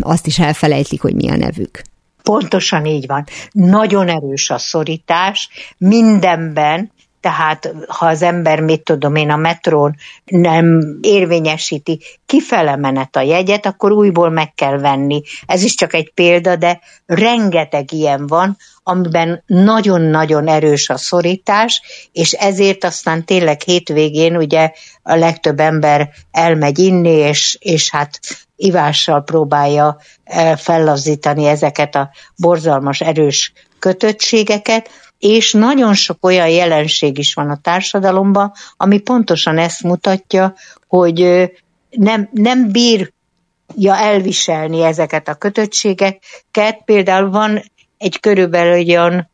azt is elfelejtik, hogy mi a nevük. Pontosan így van. Nagyon erős a szorítás mindenben, tehát ha az ember, mit tudom én, a metrón nem érvényesíti kifele menet a jegyet, akkor újból meg kell venni. Ez is csak egy példa, de rengeteg ilyen van, amiben nagyon-nagyon erős a szorítás, és ezért aztán tényleg hétvégén ugye a legtöbb ember elmegy inni, és, és hát ivással próbálja eh, fellazítani ezeket a borzalmas erős kötöttségeket, és nagyon sok olyan jelenség is van a társadalomban, ami pontosan ezt mutatja, hogy nem, nem bírja elviselni ezeket a kötöttségeket. Például van egy körülbelül olyan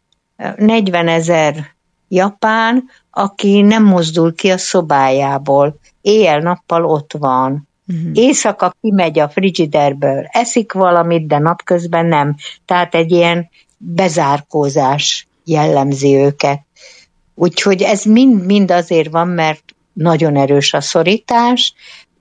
40 ezer japán, aki nem mozdul ki a szobájából, éjjel-nappal ott van. Uh-huh. Éjszaka kimegy a frigiderből, eszik valamit, de napközben nem. Tehát egy ilyen bezárkózás jellemzi őket. Úgyhogy ez mind-mind azért van, mert nagyon erős a szorítás,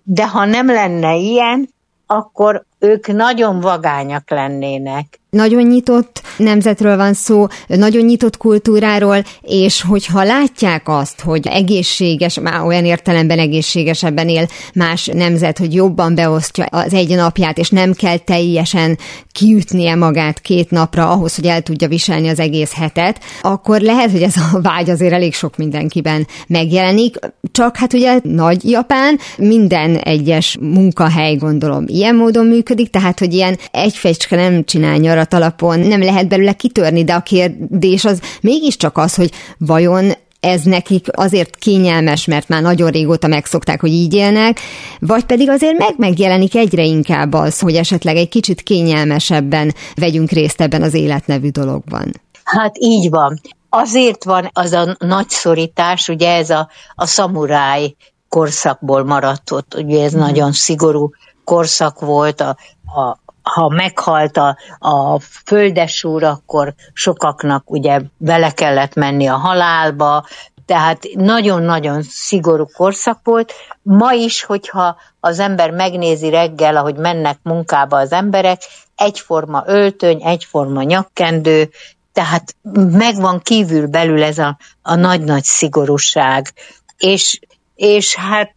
de ha nem lenne ilyen, akkor ők nagyon vagányak lennének nagyon nyitott nemzetről van szó, nagyon nyitott kultúráról, és hogyha látják azt, hogy egészséges, már olyan értelemben egészségesebben él más nemzet, hogy jobban beosztja az egy napját, és nem kell teljesen kiütnie magát két napra ahhoz, hogy el tudja viselni az egész hetet, akkor lehet, hogy ez a vágy azért elég sok mindenkiben megjelenik. Csak hát ugye nagy Japán, minden egyes munkahely gondolom ilyen módon működik, tehát hogy ilyen egy fecske nem csinál nyarat, alapon nem lehet belőle kitörni, de a kérdés az mégiscsak az, hogy vajon ez nekik azért kényelmes, mert már nagyon régóta megszokták, hogy így élnek, vagy pedig azért meg megjelenik egyre inkább az, hogy esetleg egy kicsit kényelmesebben vegyünk részt ebben az életnevű dologban. Hát így van. Azért van az a nagy szorítás, ugye ez a, a szamuráj korszakból maradt ott, ugye ez mm. nagyon szigorú korszak volt, a, a, ha meghalt a, a földesúr, akkor sokaknak ugye bele kellett menni a halálba, tehát nagyon-nagyon szigorú korszak volt. Ma is, hogyha az ember megnézi reggel, ahogy mennek munkába az emberek, egyforma öltöny, egyforma nyakkendő, tehát megvan kívül belül ez a, a nagy-nagy szigorúság. És, és hát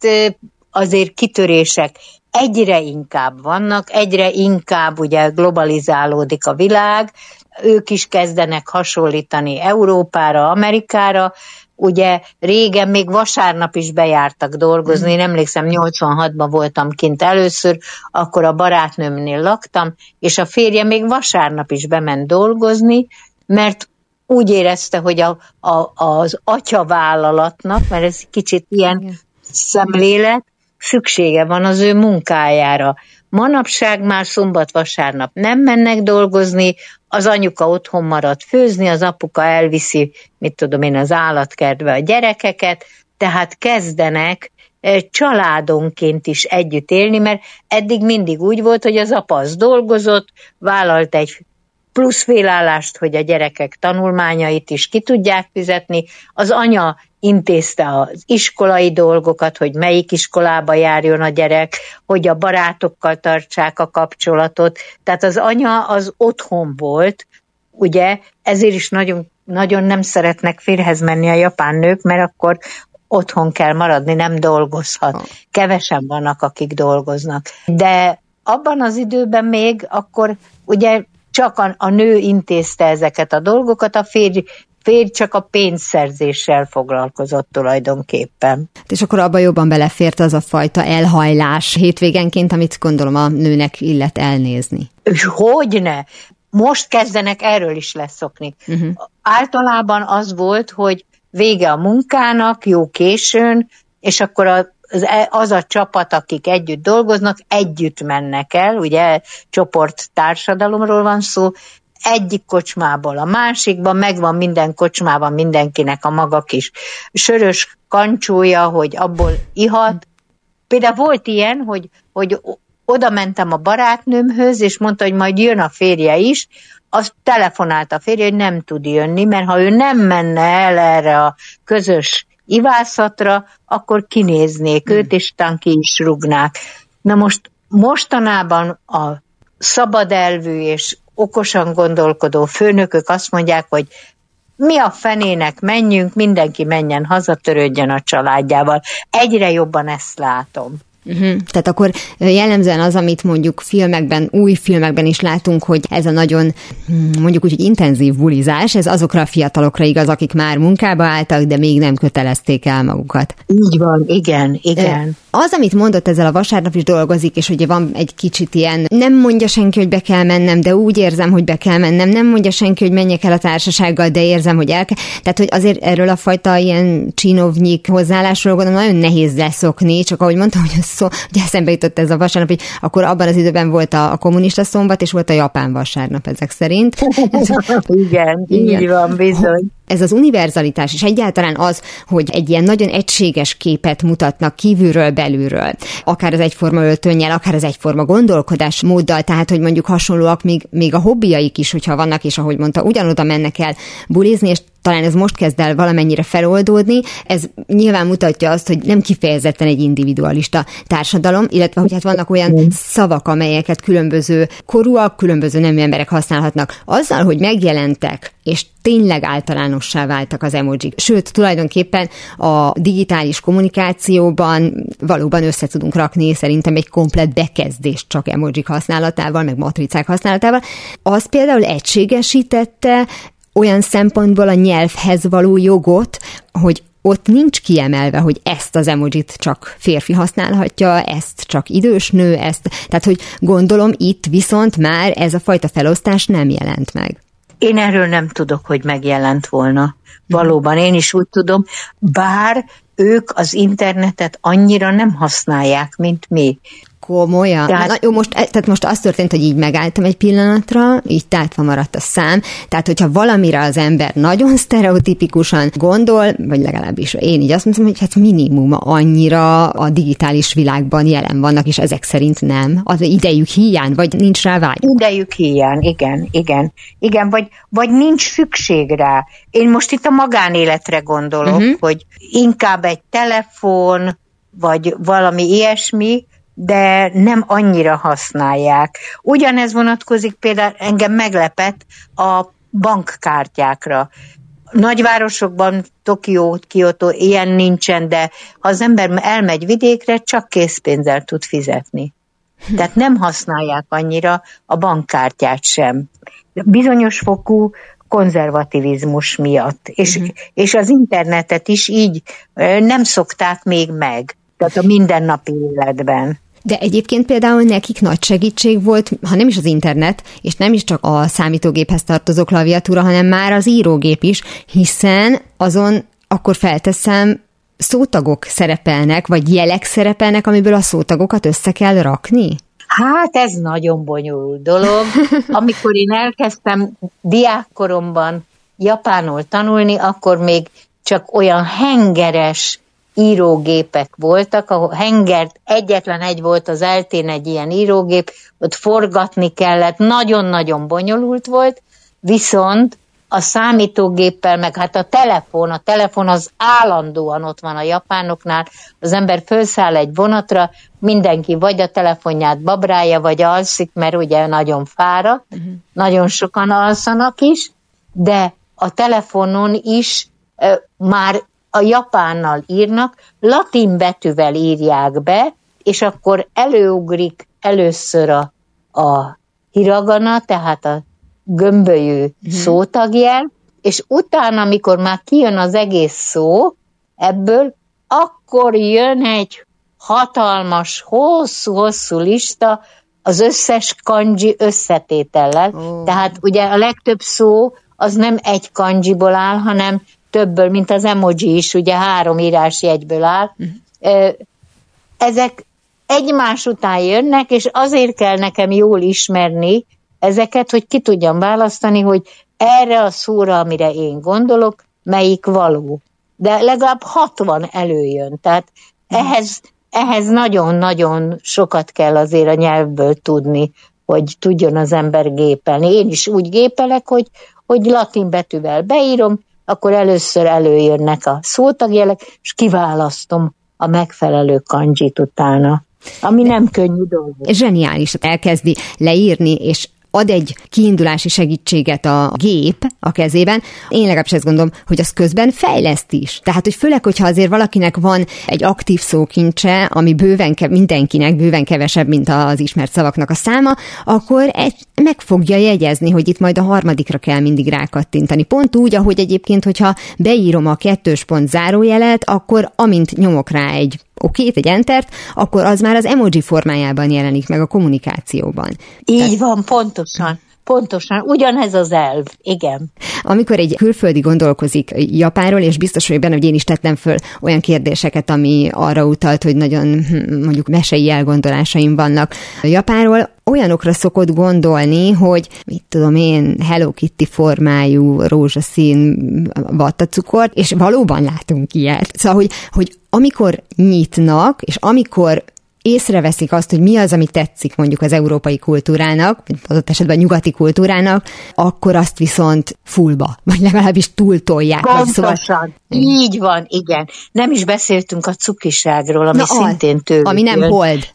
azért kitörések egyre inkább vannak, egyre inkább ugye globalizálódik a világ, ők is kezdenek hasonlítani Európára, Amerikára, ugye régen még vasárnap is bejártak dolgozni, én emlékszem 86-ban voltam kint először, akkor a barátnőmnél laktam, és a férje még vasárnap is bement dolgozni, mert úgy érezte, hogy a, a, az atyavállalatnak, mert ez kicsit ilyen szemlélet, szüksége van az ő munkájára. Manapság már szombat-vasárnap nem mennek dolgozni, az anyuka otthon marad főzni, az apuka elviszi, mit tudom én, az állatkertbe a gyerekeket, tehát kezdenek családonként is együtt élni, mert eddig mindig úgy volt, hogy az apa az dolgozott, vállalt egy plusz félállást, hogy a gyerekek tanulmányait is ki tudják fizetni, az anya intézte az iskolai dolgokat, hogy melyik iskolába járjon a gyerek, hogy a barátokkal tartsák a kapcsolatot. Tehát az anya az otthon volt, ugye, ezért is nagyon, nagyon nem szeretnek férhez menni a japán nők, mert akkor otthon kell maradni, nem dolgozhat. Kevesen vannak, akik dolgoznak. De abban az időben még akkor ugye csak a, a nő intézte ezeket a dolgokat, a férj férj csak a pénzszerzéssel foglalkozott tulajdonképpen. És akkor abba jobban belefért az a fajta elhajlás hétvégenként, amit gondolom a nőnek illet elnézni. És hogyne? Most kezdenek erről is leszokni. Uh-huh. Általában az volt, hogy vége a munkának, jó későn, és akkor a az, e, az a csapat, akik együtt dolgoznak, együtt mennek el, ugye csoport társadalomról van szó, egyik kocsmából a másikba, megvan minden kocsmában mindenkinek a maga kis sörös kancsója, hogy abból ihat. Például volt ilyen, hogy, hogy oda mentem a barátnőmhöz, és mondta, hogy majd jön a férje is, azt telefonált a férje, hogy nem tud jönni, mert ha ő nem menne el erre a közös ivászatra, akkor kinéznék őt, és tán ki is rúgnák. Na most mostanában a szabad elvű és okosan gondolkodó főnökök azt mondják, hogy mi a fenének menjünk, mindenki menjen haza, törődjön a családjával. Egyre jobban ezt látom. Uh-huh. Tehát akkor jellemzően az, amit mondjuk filmekben, új filmekben is látunk, hogy ez a nagyon, hm, mondjuk úgy, hogy intenzív bulizás, ez azokra a fiatalokra igaz, akik már munkába álltak, de még nem kötelezték el magukat. Így van, igen, igen. Az, amit mondott ezzel a vasárnap is dolgozik, és ugye van egy kicsit ilyen, nem mondja senki, hogy be kell mennem, de úgy érzem, hogy be kell mennem, nem mondja senki, hogy menjek el a társasággal, de érzem, hogy el kell. Tehát, hogy azért erről a fajta ilyen csinovnyik hozzáállásról gondolom nagyon nehéz leszokni, csak ahogy mondtam, hogy szó, ugye eszembe jutott ez a vasárnap, hogy akkor abban az időben volt a, a kommunista szombat, és volt a japán vasárnap ezek szerint. Igen, (laughs) Igen, így van, bizony. Ez az univerzalitás, és egyáltalán az, hogy egy ilyen nagyon egységes képet mutatnak kívülről, belülről, akár az egyforma öltönnyel, akár az egyforma gondolkodásmóddal, tehát, hogy mondjuk hasonlóak még, még a hobbiaik is, hogyha vannak, és ahogy mondta, ugyanoda mennek el bulizni, és talán ez most kezd el valamennyire feloldódni, ez nyilván mutatja azt, hogy nem kifejezetten egy individualista társadalom, illetve hogy hát vannak olyan szavak, amelyeket különböző korúak, különböző nemű emberek használhatnak. Azzal, hogy megjelentek, és tényleg általánossá váltak az emojik. Sőt, tulajdonképpen a digitális kommunikációban valóban össze tudunk rakni szerintem egy komplet bekezdést csak emojik használatával, meg matricák használatával. Az például egységesítette olyan szempontból a nyelvhez való jogot, hogy ott nincs kiemelve, hogy ezt az emojit csak férfi használhatja, ezt csak idős nő, ezt, tehát hogy gondolom itt viszont már ez a fajta felosztás nem jelent meg. Én erről nem tudok, hogy megjelent volna. Valóban, én is úgy tudom, bár ők az internetet annyira nem használják, mint mi. Komolyan? Tehát, Na, jó, most, e, tehát most az történt, hogy így megálltam egy pillanatra, így tátva maradt a szám, tehát hogyha valamire az ember nagyon sztereotipikusan gondol, vagy legalábbis én így azt mondom, hogy hát minimum annyira a digitális világban jelen vannak, és ezek szerint nem. Az idejük hiány, vagy nincs rá vágy? Idejük hiány, igen, igen. Igen, vagy, vagy nincs szükség rá. Én most itt a magánéletre gondolok, uh-huh. hogy inkább egy telefon, vagy valami ilyesmi, de nem annyira használják. Ugyanez vonatkozik például, engem meglepett a bankkártyákra. Nagyvárosokban, Tokió, Kyoto, ilyen nincsen, de ha az ember elmegy vidékre, csak készpénzzel tud fizetni. Tehát nem használják annyira a bankkártyát sem. Bizonyos fokú konzervativizmus miatt. És, uh-huh. és az internetet is így nem szokták még meg, tehát a mindennapi életben. De egyébként például nekik nagy segítség volt, ha nem is az internet, és nem is csak a számítógéphez tartozó klaviatúra, hanem már az írógép is, hiszen azon akkor felteszem, szótagok szerepelnek, vagy jelek szerepelnek, amiből a szótagokat össze kell rakni? Hát ez nagyon bonyolult dolog. Amikor én elkezdtem diákkoromban japánul tanulni, akkor még csak olyan hengeres írógépek voltak, ahol hengert egyetlen egy volt az eltén egy ilyen írógép, ott forgatni kellett, nagyon-nagyon bonyolult volt, viszont a számítógéppel, meg hát a telefon, a telefon az állandóan ott van a japánoknál, az ember felszáll egy vonatra, mindenki vagy a telefonját babrája, vagy alszik, mert ugye nagyon fára, uh-huh. nagyon sokan alszanak is, de a telefonon is már a japánnal írnak, latin betűvel írják be, és akkor előugrik először a, a hiragana, tehát a gömbölyű mm. szótagjel, és utána, amikor már kijön az egész szó ebből, akkor jön egy hatalmas, hosszú-hosszú lista az összes kanji összetétellel. Oh. Tehát ugye a legtöbb szó az nem egy kanjiból áll, hanem többből, mint az emoji is, ugye három egyből áll. Uh-huh. Ezek egymás után jönnek, és azért kell nekem jól ismerni ezeket, hogy ki tudjam választani, hogy erre a szóra, amire én gondolok, melyik való. De legalább 60 előjön, tehát uh-huh. ehhez, ehhez nagyon-nagyon sokat kell azért a nyelvből tudni, hogy tudjon az ember gépelni. Én is úgy gépelek, hogy, hogy latin betűvel beírom, akkor először előjönnek a szótagjelek, és kiválasztom a megfelelő kanjit utána, ami nem könnyű dolog. Zseniális, elkezdi leírni, és ad egy kiindulási segítséget a gép a kezében, én legalábbis ezt gondolom, hogy az közben fejleszt is. Tehát, hogy főleg, hogyha azért valakinek van egy aktív szókincse, ami bőven ke- mindenkinek bőven kevesebb, mint az ismert szavaknak a száma, akkor egy, meg fogja jegyezni, hogy itt majd a harmadikra kell mindig rákattintani. Pont úgy, ahogy egyébként, hogyha beírom a kettős pont zárójelet, akkor amint nyomok rá egy oké, egy entert, akkor az már az emoji formájában jelenik meg a kommunikációban. Így Tehát... van, pontosan. Pontosan, ugyanez az elv, igen. Amikor egy külföldi gondolkozik Japánról, és biztos vagyok benne, hogy én is tettem föl olyan kérdéseket, ami arra utalt, hogy nagyon hm, mondjuk mesei elgondolásaim vannak Japánról, olyanokra szokott gondolni, hogy mit tudom én, Hello Kitty formájú rózsaszín vattacukort, és valóban látunk ilyet. Szóval, hogy, hogy amikor nyitnak, és amikor észreveszik azt, hogy mi az, ami tetszik mondjuk az európai kultúrának, vagy adott esetben a nyugati kultúrának, akkor azt viszont fullba, vagy legalábbis túltolják. Pontosan. Szóval... Így van, igen. Nem is beszéltünk a cukiságról, ami Na, szintén tőlük Ami nem hold.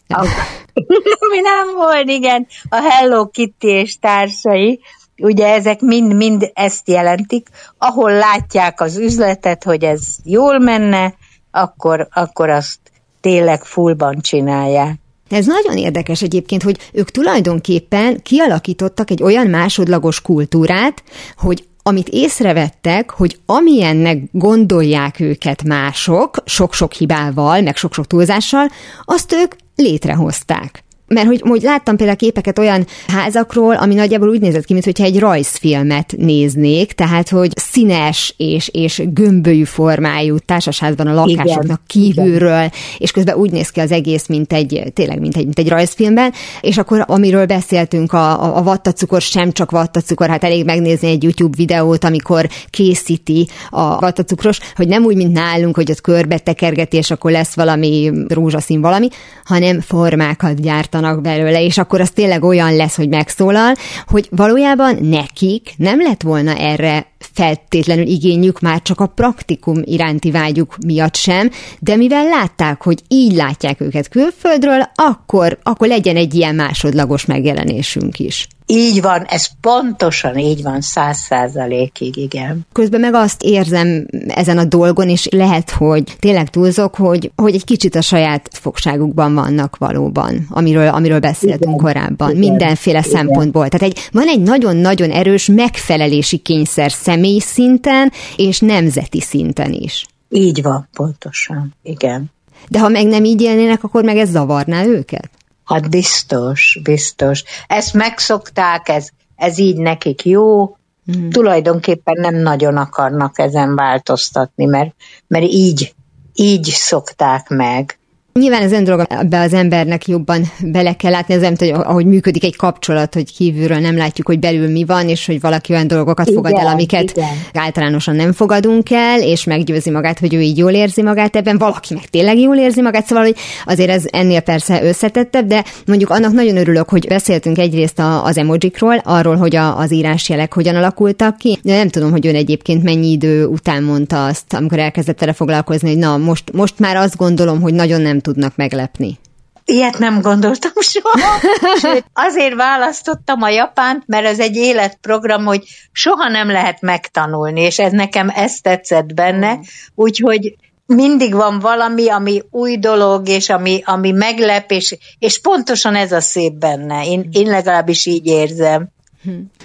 (laughs) ami nem hold, igen. A Hello Kitty és társai, ugye ezek mind-mind ezt jelentik, ahol látják az üzletet, hogy ez jól menne, akkor, akkor azt tényleg fullban csinálják. Ez nagyon érdekes egyébként, hogy ők tulajdonképpen kialakítottak egy olyan másodlagos kultúrát, hogy amit észrevettek, hogy amilyennek gondolják őket mások, sok-sok hibával, meg sok-sok túlzással, azt ők létrehozták mert hogy, hogy láttam például képeket olyan házakról, ami nagyjából úgy nézett ki, mintha egy rajzfilmet néznék, tehát hogy színes és, és gömbölyű formájú társasházban a lakásoknak Igen. kívülről, Igen. és közben úgy néz ki az egész, mint egy, tényleg, mint egy, mint egy rajzfilmben, és akkor amiről beszéltünk, a, a, a vattacukor sem csak vattacukor, hát elég megnézni egy YouTube videót, amikor készíti a vattacukros, hogy nem úgy, mint nálunk, hogy ott körbe tekergeti, és akkor lesz valami rózsaszín valami, hanem formákat gyártanak játszanak belőle, és akkor az tényleg olyan lesz, hogy megszólal, hogy valójában nekik nem lett volna erre feltétlenül igényük már csak a praktikum iránti vágyuk miatt sem, de mivel látták, hogy így látják őket külföldről, akkor, akkor legyen egy ilyen másodlagos megjelenésünk is. Így van, ez pontosan így van, száz százalékig, igen. Közben meg azt érzem ezen a dolgon, és lehet, hogy tényleg túlzok, hogy, hogy egy kicsit a saját fogságukban vannak valóban, amiről, amiről beszéltünk igen, korábban, igen, mindenféle igen. szempontból. Tehát egy, van egy nagyon-nagyon erős megfelelési kényszer személy szinten, és nemzeti szinten is. Így van, pontosan, igen. De ha meg nem így élnének, akkor meg ez zavarná őket? Hát biztos, biztos. Ezt megszokták, ez, ez így nekik jó, mm. tulajdonképpen nem nagyon akarnak ezen változtatni, mert, mert így, így szokták meg. Nyilván ez olyan dolog, ebbe az embernek jobban bele kell látni, ez nem hogy ahogy működik egy kapcsolat, hogy kívülről nem látjuk, hogy belül mi van, és hogy valaki olyan dolgokat igen, fogad el, amiket igen. általánosan nem fogadunk el, és meggyőzi magát, hogy ő így jól érzi magát ebben, valaki meg tényleg jól érzi magát, szóval, hogy azért ez ennél persze összetettebb, de mondjuk annak nagyon örülök, hogy beszéltünk egyrészt az emojikról, arról, hogy a, az írásjelek hogyan alakultak ki. De nem tudom, hogy ön egyébként mennyi idő után mondta azt, amikor elkezdett vele foglalkozni, hogy na, most, most már azt gondolom, hogy nagyon nem tudnak meglepni? Ilyet nem gondoltam soha. (laughs) Sőt, azért választottam a Japánt, mert ez egy életprogram, hogy soha nem lehet megtanulni, és ez nekem ezt tetszett benne, úgyhogy mindig van valami, ami új dolog, és ami, ami meglep, és, és pontosan ez a szép benne. Én, én legalábbis így érzem.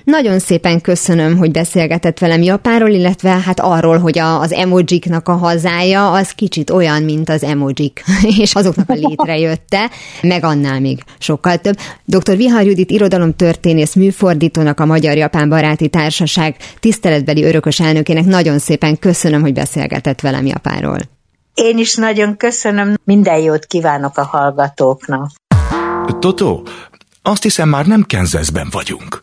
Nagyon szépen köszönöm, hogy beszélgetett velem Japánról, illetve hát arról, hogy a, az emojiknak a hazája az kicsit olyan, mint az emojik, (laughs) és azoknak a létrejötte, meg annál még sokkal több. Dr. Vihar Judit irodalomtörténész műfordítónak a Magyar-Japán Baráti Társaság tiszteletbeli örökös elnökének nagyon szépen köszönöm, hogy beszélgetett velem Japánról. Én is nagyon köszönöm, minden jót kívánok a hallgatóknak. Toto, azt hiszem már nem Kenzeszben vagyunk.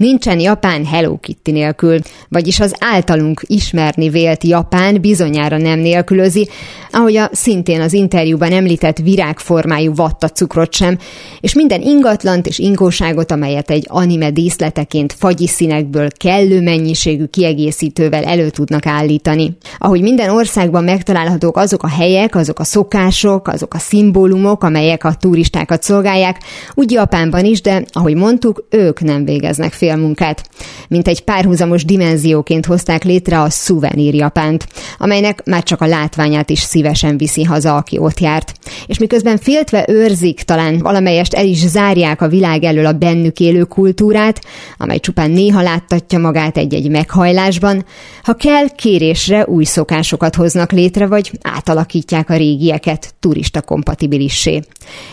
Nincsen Japán Hello Kitty nélkül, vagyis az általunk ismerni vélt Japán bizonyára nem nélkülözi, ahogy a szintén az interjúban említett virágformájú vattacukrot sem, és minden ingatlant és inkóságot, amelyet egy anime díszleteként fagyi színekből kellő mennyiségű kiegészítővel elő tudnak állítani. Ahogy minden országban megtalálhatók azok a helyek, azok a szokások, azok a szimbólumok, amelyek a turistákat szolgálják, úgy Japánban is, de ahogy mondtuk, ők nem végeznek félmunkát. Mint egy párhuzamos dimenzióként hozták létre a szuvenír Japánt, amelynek már csak a látványát is szívesen viszi haza, aki ott járt. És miközben féltve őrzik, talán valamelyest el is zárják a világ elől a bennük élő kultúrát, amely csupán néha láttatja magát egy-egy meghajlásban, ha kell, kérésre új szokásokat hoznak létre, vagy átalakítják a régieket turista kompatibilissé.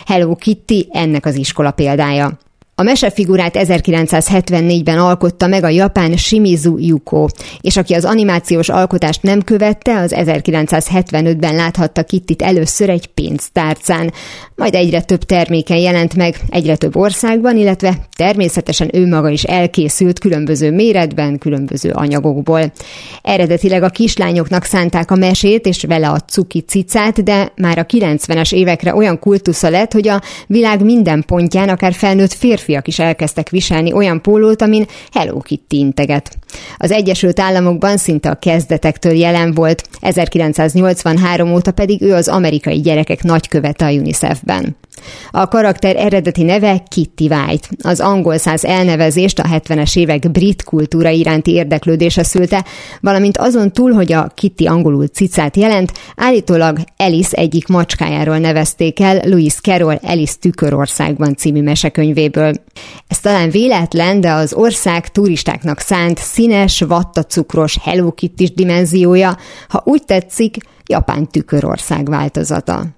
Hello Kitty ennek az iskola példája. A mesefigurát 1974-ben alkotta meg a japán Shimizu Yuko, és aki az animációs alkotást nem követte, az 1975-ben láthatta Kittit először egy pénztárcán. Majd egyre több terméken jelent meg, egyre több országban, illetve természetesen ő maga is elkészült különböző méretben, különböző anyagokból. Eredetileg a kislányoknak szánták a mesét, és vele a cuki cicát, de már a 90-es évekre olyan kultusza lett, hogy a világ minden pontján akár felnőtt férfi férfiak is elkezdtek viselni olyan pólót, amin Hello Kitty integet. Az Egyesült Államokban szinte a kezdetektől jelen volt, 1983 óta pedig ő az amerikai gyerekek nagykövete a UNICEF-ben. A karakter eredeti neve Kitty White. Az angol száz elnevezést a 70-es évek brit kultúra iránti érdeklődése szülte, valamint azon túl, hogy a Kitty angolul cicát jelent, állítólag Alice egyik macskájáról nevezték el Louis Carroll Alice Tükörországban című mesekönyvéből. Ez talán véletlen, de az ország turistáknak szánt színes, vattacukros Hello Kitty dimenziója, ha úgy tetszik, Japán tükörország változata.